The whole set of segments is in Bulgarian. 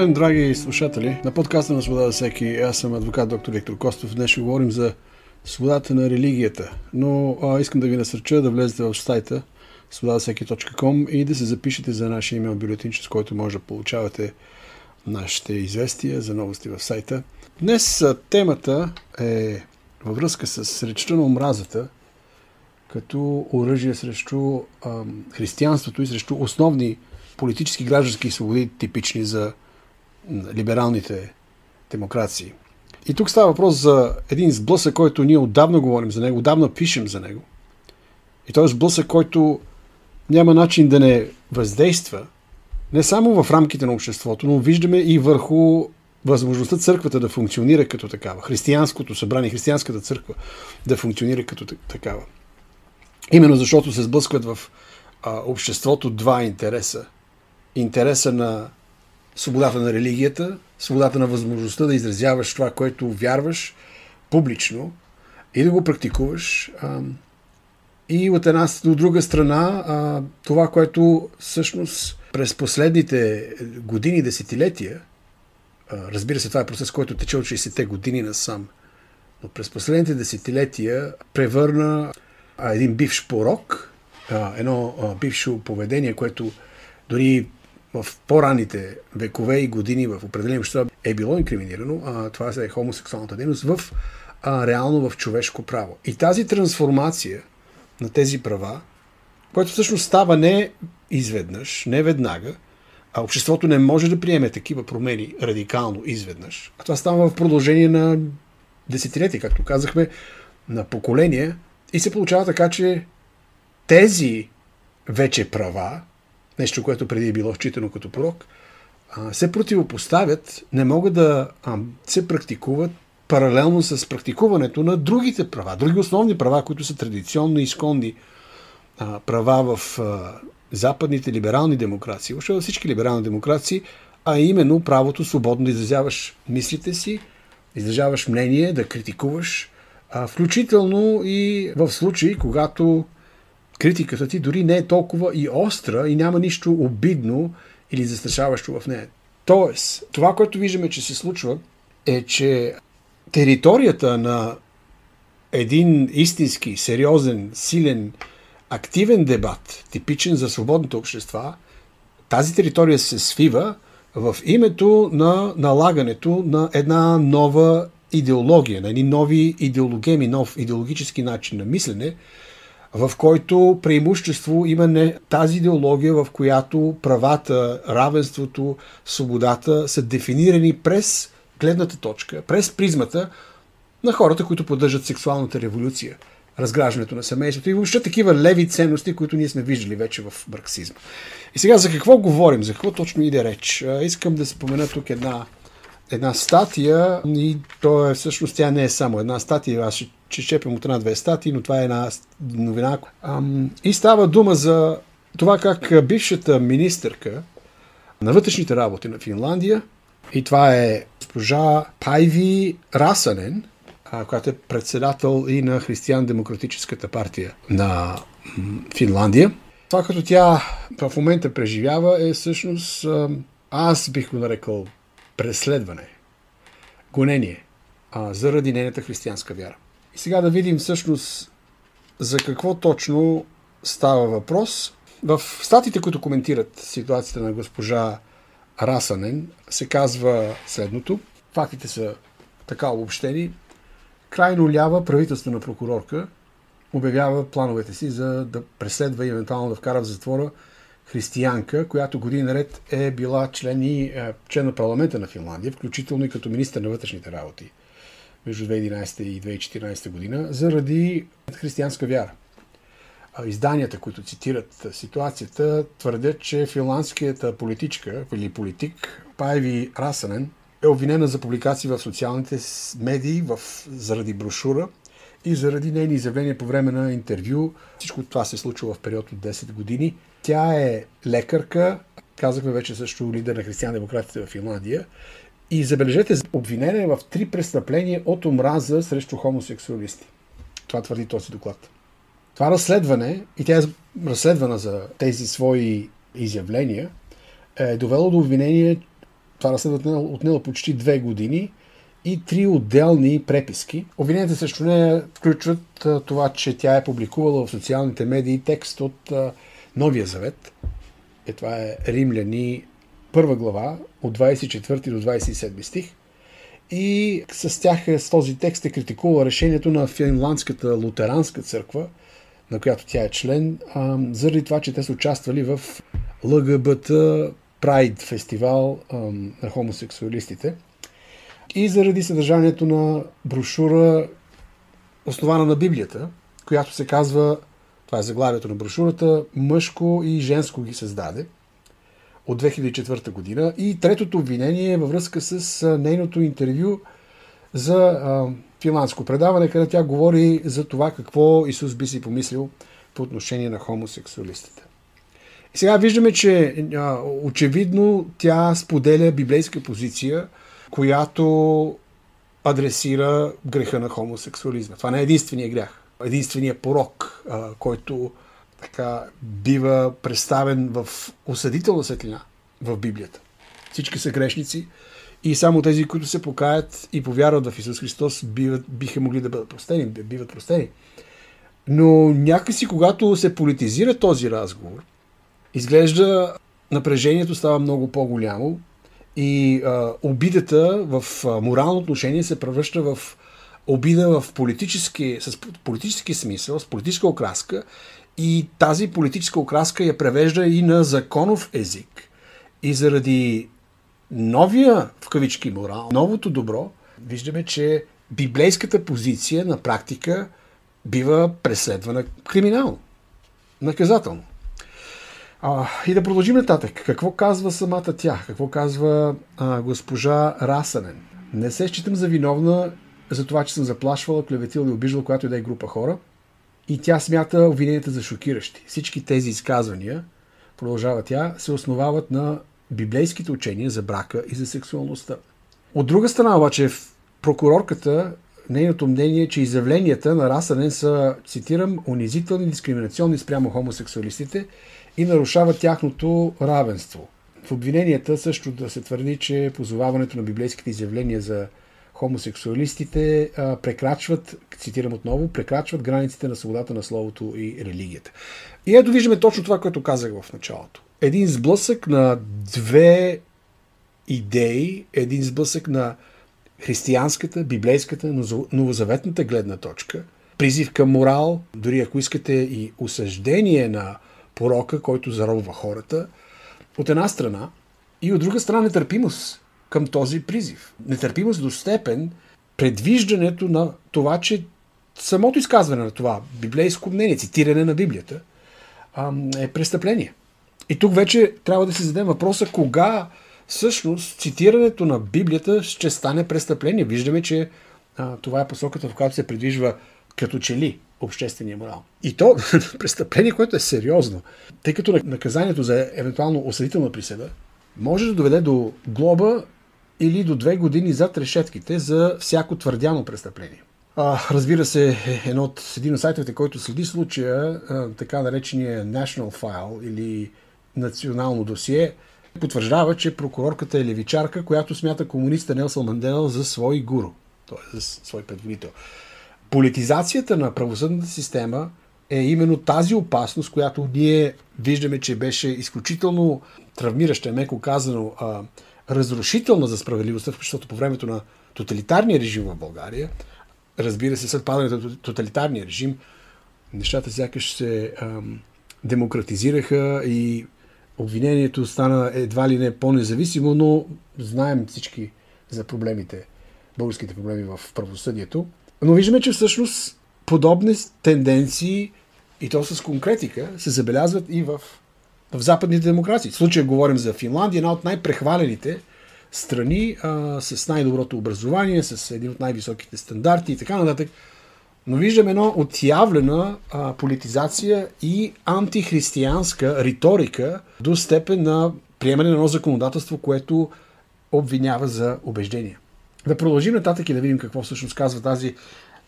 ден, драги слушатели. На подкаста на Свобода за всеки. Аз съм адвокат доктор Виктор Костов. Днес ще говорим за свободата на религията. Но а, искам да ви насърча да влезете в сайта свободавсеки.com и да се запишете за нашия имейл бюлетин, с който може да получавате нашите известия за новости в сайта. Днес темата е във връзка с речта на омразата като оръжие срещу а, християнството и срещу основни политически граждански свободи, типични за либералните демокрации. И тук става въпрос за един сблъсък, който ние отдавна говорим за него, отдавна пишем за него. И този сблъсък, който няма начин да не въздейства не само в рамките на обществото, но виждаме и върху възможността църквата да функционира като такава. Християнското събрание, християнската църква да функционира като такава. Именно защото се сблъскват в а, обществото два интереса – интереса на свободата на религията, свободата на възможността да изразяваш това, което вярваш публично и да го практикуваш. И от една от друга страна, това, което всъщност през последните години, десетилетия, разбира се, това е процес, който тече от 60-те години насам, но през последните десетилетия превърна един бивш порок, едно бившо поведение, което дори в по-ранните векове и години в определени общества е било инкриминирано, а това е хомосексуалната дейност, в, а, реално в човешко право. И тази трансформация на тези права, което всъщност става не изведнъж, не веднага, а обществото не може да приеме такива промени радикално изведнъж. А това става в продължение на десетилетия, както казахме, на поколения. И се получава така, че тези вече права, нещо, което преди е било считано като порок, се противопоставят, не могат да се практикуват паралелно с практикуването на другите права, други основни права, които са традиционно изконни права в западните либерални демокрации, въобще във всички либерални демокрации, а именно правото свободно да изразяваш мислите си, изразяваш мнение, да критикуваш, включително и в случаи, когато критиката ти дори не е толкова и остра и няма нищо обидно или застрашаващо в нея. Тоест, това, което виждаме, че се случва, е, че територията на един истински, сериозен, силен, активен дебат, типичен за свободните общества, тази територия се свива в името на налагането на една нова идеология, на едни нови идеологеми, нов идеологически начин на мислене, в който преимущество има не тази идеология, в която правата, равенството, свободата са дефинирани през гледната точка, през призмата на хората, които поддържат сексуалната революция, разграждането на семейството и въобще такива леви ценности, които ние сме виждали вече в марксизма. И сега за какво говорим, за какво точно иде реч? Искам да спомена тук една една статия и то е всъщност тя не е само една статия, аз ще, чепям от една-две статии, но това е една новина. И става дума за това как бившата министърка на вътрешните работи на Финландия и това е госпожа Пайви Расанен, която е председател и на Християн-демократическата партия на Финландия. Това, като тя в момента преживява е всъщност, аз бих го нарекал преследване, гонение а, заради нейната християнска вяра. И сега да видим всъщност за какво точно става въпрос. В статите, които коментират ситуацията на госпожа Расанен, се казва следното. Фактите са така обобщени. Крайно лява правителствена прокурорка обявява плановете си за да преследва и евентуално да вкара в затвора християнка, която години наред е била член, и, е, член на парламента на Финландия, включително и като министър на вътрешните работи между 2011 и 2014 година, заради християнска вяра. Изданията, които цитират ситуацията, твърдят, че финландската политичка или политик Пайви Расанен е обвинена за публикации в социалните медии в, заради брошура и заради нейни изявления по време на интервю. Всичко това се случва в период от 10 години – тя е лекарка, казахме вече също лидер на християн-демократите в Финландия. И забележете, обвинена е в три престъпления от омраза срещу хомосексуалисти. Това твърди този доклад. Това разследване, и тя е разследвана за тези свои изявления, е довело до обвинение, Това разследване отнело почти две години и три отделни преписки. Обвиненията срещу нея включват това, че тя е публикувала в социалните медии текст от Новия завет. Е, това е Римляни първа глава от 24 до 27 стих. И с тях е, с този текст е критикувала решението на Финландската лутеранска църква, на която тя е член, заради това, че те са участвали в ЛГБТ Прайд фестивал на хомосексуалистите и заради съдържанието на брошура, основана на Библията, която се казва, това е заглавието на брошурата, Мъжко и женско ги създаде от 2004 година. И третото обвинение е във връзка с нейното интервю за а, финландско предаване, където тя говори за това какво Исус би си помислил по отношение на хомосексуалистите. И сега виждаме, че а, очевидно тя споделя библейска позиция, която адресира греха на хомосексуализма. Това не е единствения грях, единствения порок, а, който така бива представен в осъдителна светлина в Библията. Всички са грешници и само тези, които се покаят и повярват в Исус Христос, биват, биха могли да бъдат простени, биват простени. Но някакси, когато се политизира този разговор, изглежда напрежението става много по-голямо и а, обидата в а, морално отношение се превръща в обида в политически, с политически смисъл, с политическа окраска и тази политическа окраска я превежда и на законов език. И заради новия, в кавички, морал, новото добро, виждаме, че библейската позиция на практика бива преследвана криминално, наказателно. А, и да продължим нататък. Какво казва самата тя? Какво казва а, госпожа Расанен? Не се считам за виновна за това, че съм заплашвала, клеветила и обиждала която и да е група хора. И тя смята обвиненията за шокиращи. Всички тези изказвания, продължава тя, се основават на библейските учения за брака и за сексуалността. От друга страна обаче, прокурорката, нейното мнение е, че изявленията на Расанен са, цитирам, унизителни, дискриминационни спрямо хомосексуалистите и нарушават тяхното равенство. В обвиненията също да се твърди, че позоваването на библейските изявления за хомосексуалистите а, прекрачват, цитирам отново, прекрачват границите на свободата на словото и религията. И ето виждаме точно това, което казах в началото. Един сблъсък на две идеи, един сблъсък на християнската, библейската, новозаветната гледна точка, призив към морал, дори ако искате и осъждение на порока, който заробва хората, от една страна, и от друга страна нетърпимост към този призив. Нетърпимост до степен предвиждането на това, че самото изказване на това библейско мнение, цитиране на Библията, е престъпление. И тук вече трябва да си зададем въпроса кога всъщност цитирането на Библията ще стане престъпление. Виждаме, че а, това е посоката, в която се придвижва като че ли обществения морал. И то престъпление, което е сериозно, тъй като наказанието за евентуално осъдителна присъда може да доведе до глоба или до две години зад решетките за всяко твърдяно престъпление. А, разбира се, едно от, един от сайтовете, който следи случая, така наречения National File или национално досие, потвърждава, че прокурорката е левичарка, която смята комуниста Нелсън Мандела за свой гуру, т.е. за свой предводител. Политизацията на правосъдната система е именно тази опасност, която ние виждаме, че беше изключително травмираща, меко казано, а, разрушителна за справедливостта, защото по времето на тоталитарния режим в България, разбира се, след падането на тоталитарния режим, нещата сякаш се ам, демократизираха и обвинението стана едва ли не по-независимо, но знаем всички за проблемите, българските проблеми в правосъдието. Но виждаме, че всъщност подобни тенденции, и то с конкретика, се забелязват и в, в западните демокрации. В случая говорим за Финландия, една от най-прехвалените страни а, с най-доброто образование, с един от най-високите стандарти и така нататък. Но виждаме едно отявлена а, политизация и антихристиянска риторика до степен на приемане на едно законодателство, което обвинява за убеждения. Да продължим нататък и да видим какво всъщност казва тази,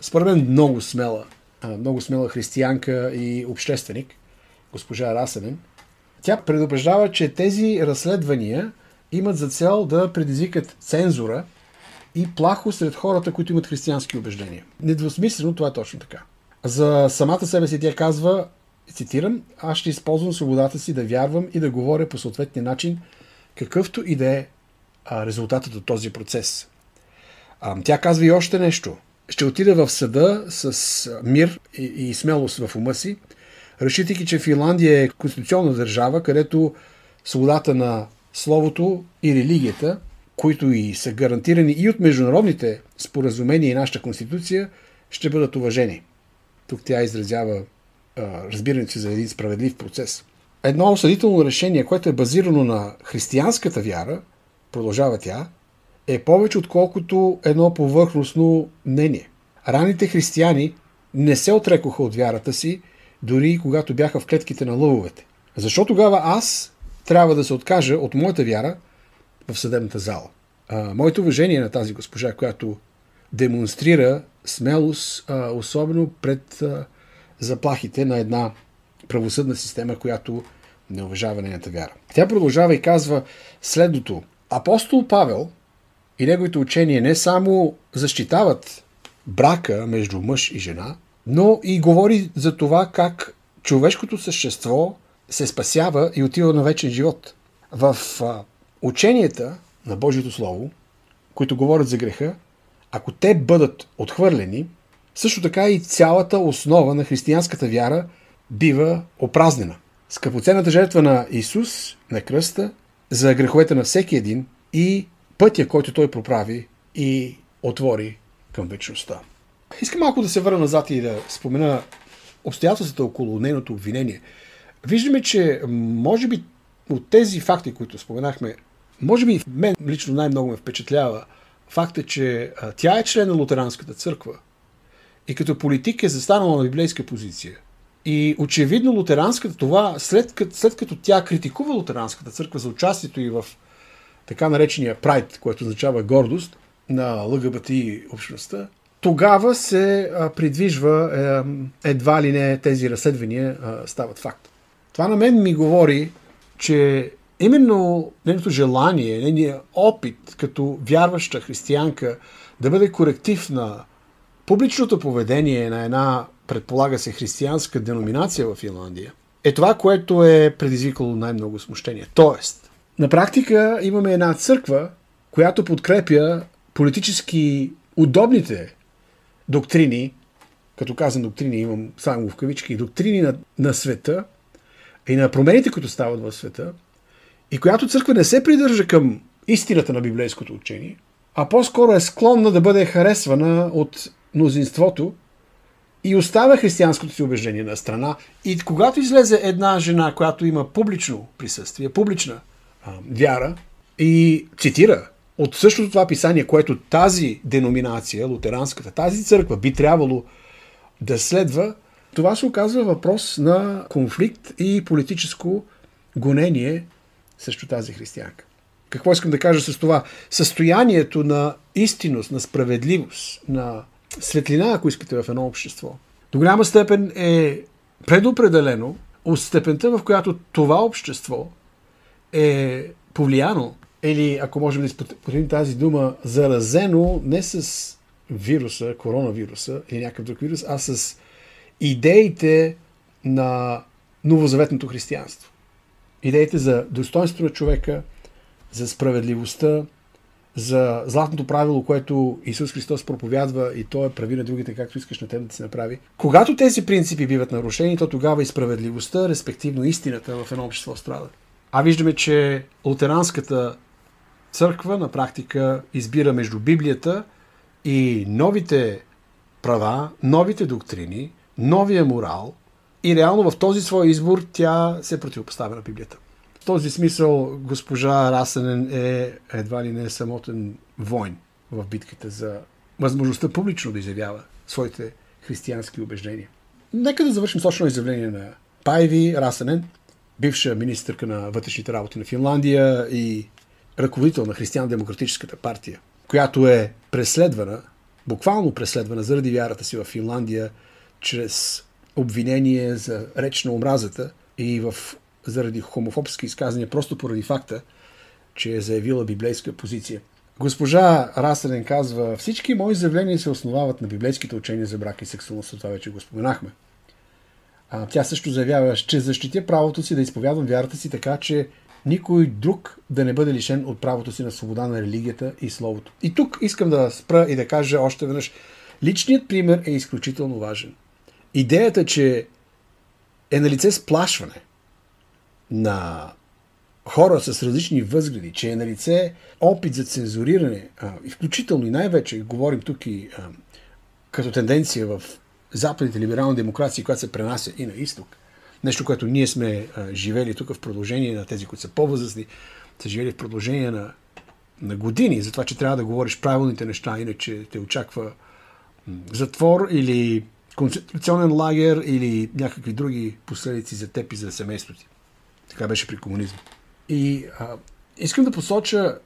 според мен, много смела, много смела християнка и общественик, госпожа Расенен. Тя предупреждава, че тези разследвания имат за цел да предизвикат цензура и плахо сред хората, които имат християнски убеждения. Недвусмислено това е точно така. За самата себе си тя казва, цитирам, аз ще използвам свободата си да вярвам и да говоря по съответния начин, какъвто и да е резултатът от този процес. Тя казва и още нещо. Ще отида в съда с мир и, и смелост в ума си, разчитайки, че Финландия е конституционна държава, където свободата на словото и религията, които и са гарантирани и от международните споразумения и нашата конституция, ще бъдат уважени. Тук тя изразява разбирането си за един справедлив процес. Едно осъдително решение, което е базирано на християнската вяра, продължава тя, е повече отколкото едно повърхностно мнение. Раните християни не се отрекоха от вярата си, дори когато бяха в клетките на лъвовете. Защо тогава аз трябва да се откажа от моята вяра в съдебната зала? А, моето уважение на тази госпожа, която демонстрира смелост, а, особено пред а, заплахите на една правосъдна система, която не уважава нейната вяра. Тя продължава и казва следното. Апостол Павел и неговите учения не само защитават брака между мъж и жена, но и говори за това как човешкото същество се спасява и отива на вечен живот. В ученията на Божието Слово, които говорят за греха, ако те бъдат отхвърлени, също така и цялата основа на християнската вяра бива опразнена. Скъпоценната жертва на Исус на кръста за греховете на всеки един и пътя, който той проправи и отвори към вечността. Искам малко да се върна назад и да спомена обстоятелствата около нейното обвинение. Виждаме, че може би от тези факти, които споменахме, може би мен лично най-много ме впечатлява факта, че тя е член на Лутеранската църква и като политик е застанала на библейска позиция. И очевидно лутеранската, това, след като, след като тя критикува лутеранската църква за участието и в така наречения прайд, което означава гордост на ЛГБТ общността, тогава се придвижва е, едва ли не тези разследвания стават факт. Това на мен ми говори, че именно нейното желание, нейният опит като вярваща християнка да бъде коректив на публичното поведение на една, предполага се, християнска деноминация в Финландия, е това, което е предизвикало най-много смущение. Тоест, на практика имаме една църква, която подкрепя политически удобните доктрини, като казвам доктрини, имам само в кавички, доктрини на, на света и на промените, които стават в света, и която църква не се придържа към истината на библейското учение, а по-скоро е склонна да бъде харесвана от мнозинството и оставя християнското си убеждение на страна. И когато излезе една жена, която има публично присъствие, публична а, вяра и цитира от същото това писание, което тази деноминация, лутеранската, тази църква би трябвало да следва, това се оказва въпрос на конфликт и политическо гонение срещу тази християнка. Какво искам да кажа с това? Състоянието на истинност, на справедливост, на светлина, ако искате, в едно общество, до голяма степен е предопределено от степента, в която това общество е повлияно или, ако можем да изпотребим тази дума, заразено не с вируса, коронавируса или някакъв друг вирус, а с идеите на новозаветното християнство. Идеите за достоинство на човека, за справедливостта, за златното правило, което Исус Христос проповядва и то е прави на другите както искаш на теб да се направи. Когато тези принципи биват нарушени, то тогава и справедливостта, респективно истината в едно общество страда. А виждаме, че лутеранската църква на практика избира между Библията и новите права, новите доктрини, новия морал и реално в този свой избор тя се противопоставя на Библията този смисъл госпожа Расенен е едва ли не самотен войн в битката за възможността публично да изявява своите християнски убеждения. Нека да завършим точно изявление на Пайви Расенен, бивша министърка на вътрешните работи на Финландия и ръководител на Християн-демократическата партия, която е преследвана, буквално преследвана заради вярата си в Финландия, чрез обвинение за реч на омразата и в заради хомофобски изказания, просто поради факта, че е заявила библейска позиция. Госпожа Расълен казва, всички мои заявления се основават на библейските учения за брак и сексуалност. Това вече го споменахме. А, тя също заявява, че защитя правото си да изповядвам вярата си така, че никой друг да не бъде лишен от правото си на свобода на религията и словото. И тук искам да спра и да кажа още веднъж. Личният пример е изключително важен. Идеята, че е на лице сплашване на хора с различни възгледи, че е на лице опит за цензуриране, а, и включително и най-вече, говорим тук и като тенденция в западните либерални демокрации, която се пренася и на изток, нещо, което ние сме а, живели тук в продължение на тези, които са по-възрастни, са живели в продължение на, на години, за това, че трябва да говориш правилните неща, иначе те очаква затвор или концентрационен лагер или някакви други последици за теб и за семейството ти. Така беше при комунизма. И а, искам да посоча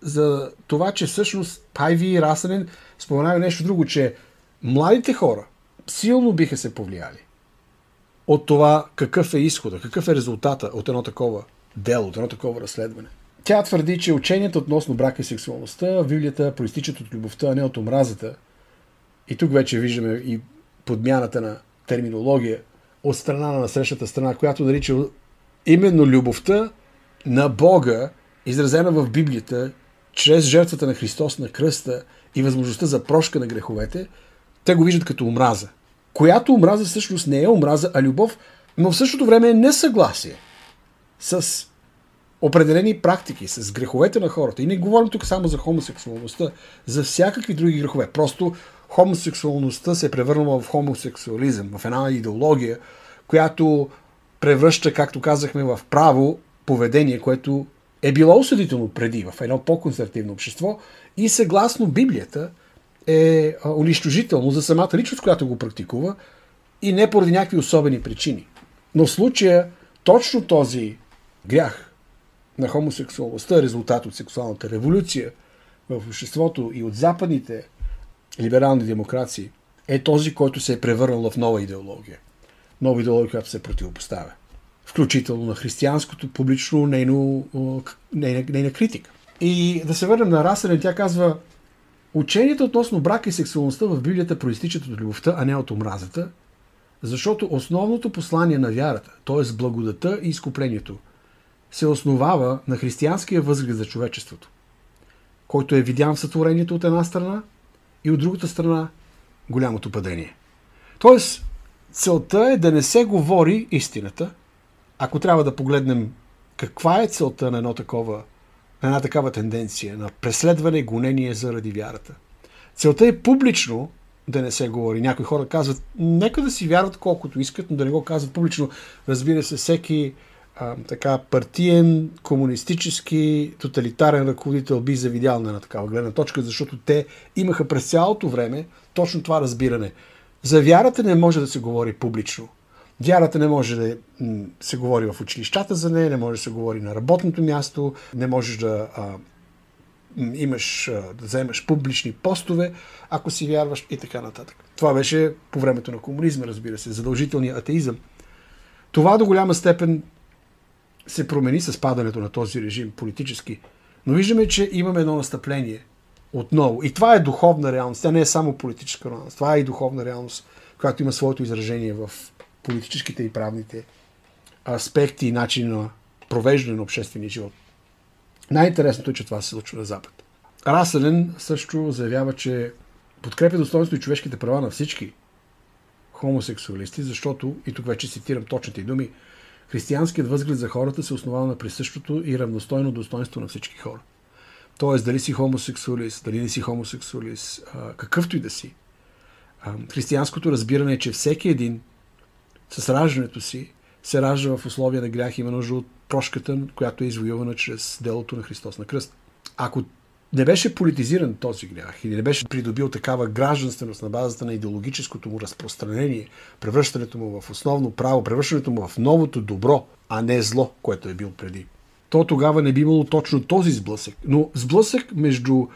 за това, че всъщност Пайви и Расанен споменава нещо друго, че младите хора силно биха се повлияли от това какъв е изхода, какъв е резултата от едно такова дело, от едно такова разследване. Тя твърди, че ученията относно брака и сексуалността в Библията проистичат от любовта, а не от омразата. И тук вече виждаме и подмяната на терминология от страна на срещата страна, която нарича именно любовта на Бога, изразена в Библията, чрез жертвата на Христос на кръста и възможността за прошка на греховете, те го виждат като омраза. Която омраза всъщност не е омраза, а любов, но в същото време е несъгласие с определени практики, с греховете на хората. И не говорим тук само за хомосексуалността, за всякакви други грехове. Просто хомосексуалността се е превърнала в хомосексуализъм, в една идеология, която превръща, както казахме, в право поведение, което е било осъдително преди в едно по-консервативно общество и съгласно Библията е унищожително за самата личност, която го практикува и не поради някакви особени причини. Но в случая точно този грях на хомосексуалността, резултат от сексуалната революция в обществото и от западните либерални демокрации, е този, който се е превърнал в нова идеология. Нова идеология, която се противопоставя включително на християнското публично нейно, нейна, нейна критика. И да се върнем на Раселен, тя казва, ученията относно брака и сексуалността в Библията проистичат от любовта, а не от омразата, защото основното послание на вярата, т.е. благодата и изкуплението, се основава на християнския възглед за човечеството, който е видян в сътворението от една страна и от другата страна голямото падение. Тоест, целта е да не се говори истината – ако трябва да погледнем каква е целта на едно такова, една такава тенденция, на преследване и гонение заради вярата. Целта е публично да не се говори. Някои хора казват, нека да си вярват колкото искат, но да не го казват публично. Разбира се, всеки а, така партиен, комунистически, тоталитарен ръководител би завидял на такава гледна точка, защото те имаха през цялото време точно това разбиране. За вярата не може да се говори публично. Вярата не може да се говори в училищата за нея, не може да се говори на работното място, не можеш да а, имаш, да вземаш публични постове, ако си вярваш и така нататък. Това беше по времето на комунизма, разбира се, задължителният атеизъм. Това до голяма степен се промени с падането на този режим политически. Но виждаме, че имаме едно настъпление отново. И това е духовна реалност. Тя не е само политическа реалност. Това е и духовна реалност, която има своето изражение в политическите и правните аспекти и начин на провеждане на обществения живот. Най-интересното е, че това се случва на Запад. Раселен също заявява, че подкрепя достоинството и човешките права на всички хомосексуалисти, защото, и тук вече цитирам точните думи, християнският възглед за хората се основава на присъщото и равностойно достоинство на всички хора. Тоест, дали си хомосексуалист, дали не си хомосексуалист, какъвто и да си. Християнското разбиране е, че всеки един с раждането си се ражда в условия на грях, има нужда от прошката, която е извоювана чрез делото на Христос на кръст. Ако не беше политизиран този грях или не беше придобил такава гражданственост на базата на идеологическото му разпространение, превръщането му в основно право, превръщането му в новото добро, а не зло, което е бил преди, то тогава не би имало точно този сблъсък. Но сблъсък между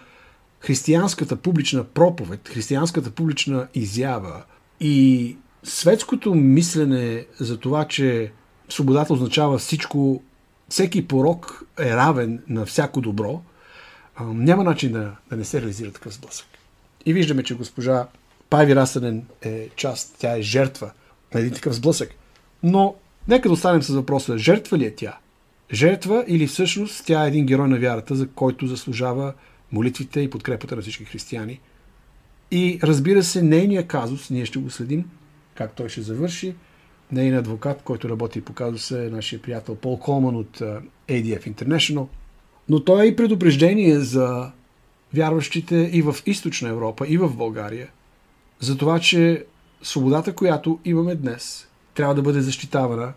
християнската публична проповед, християнската публична изява и светското мислене за това, че свободата означава всичко всеки порок е равен на всяко добро, няма начин да, да не се реализира такъв сблъсък. И виждаме, че госпожа Пави Расанен е част, тя е жертва на един такъв сблъсък. Но нека да останем с въпроса, жертва ли е тя? Жертва или всъщност тя е един герой на вярата, за който заслужава молитвите и подкрепата на всички християни. И разбира се, нейният казус, ние ще го следим, как той ще завърши. Нейният адвокат, който работи по казуса е нашия приятел Пол Колман от ADF International. Но той е и предупреждение за вярващите и в Източна Европа, и в България, за това, че свободата, която имаме днес, трябва да бъде защитавана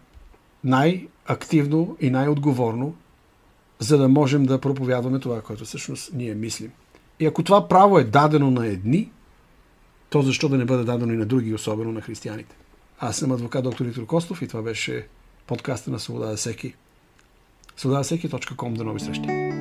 най-активно и най-отговорно, за да можем да проповядваме това, което всъщност ние мислим. И ако това право е дадено на едни, то защо да не бъде дадено и на други, особено на християните? Аз съм адвокат доктор Виктор Костов и това беше подкаста на Свобода за всеки. Свобода за всеки.com. До нови срещи!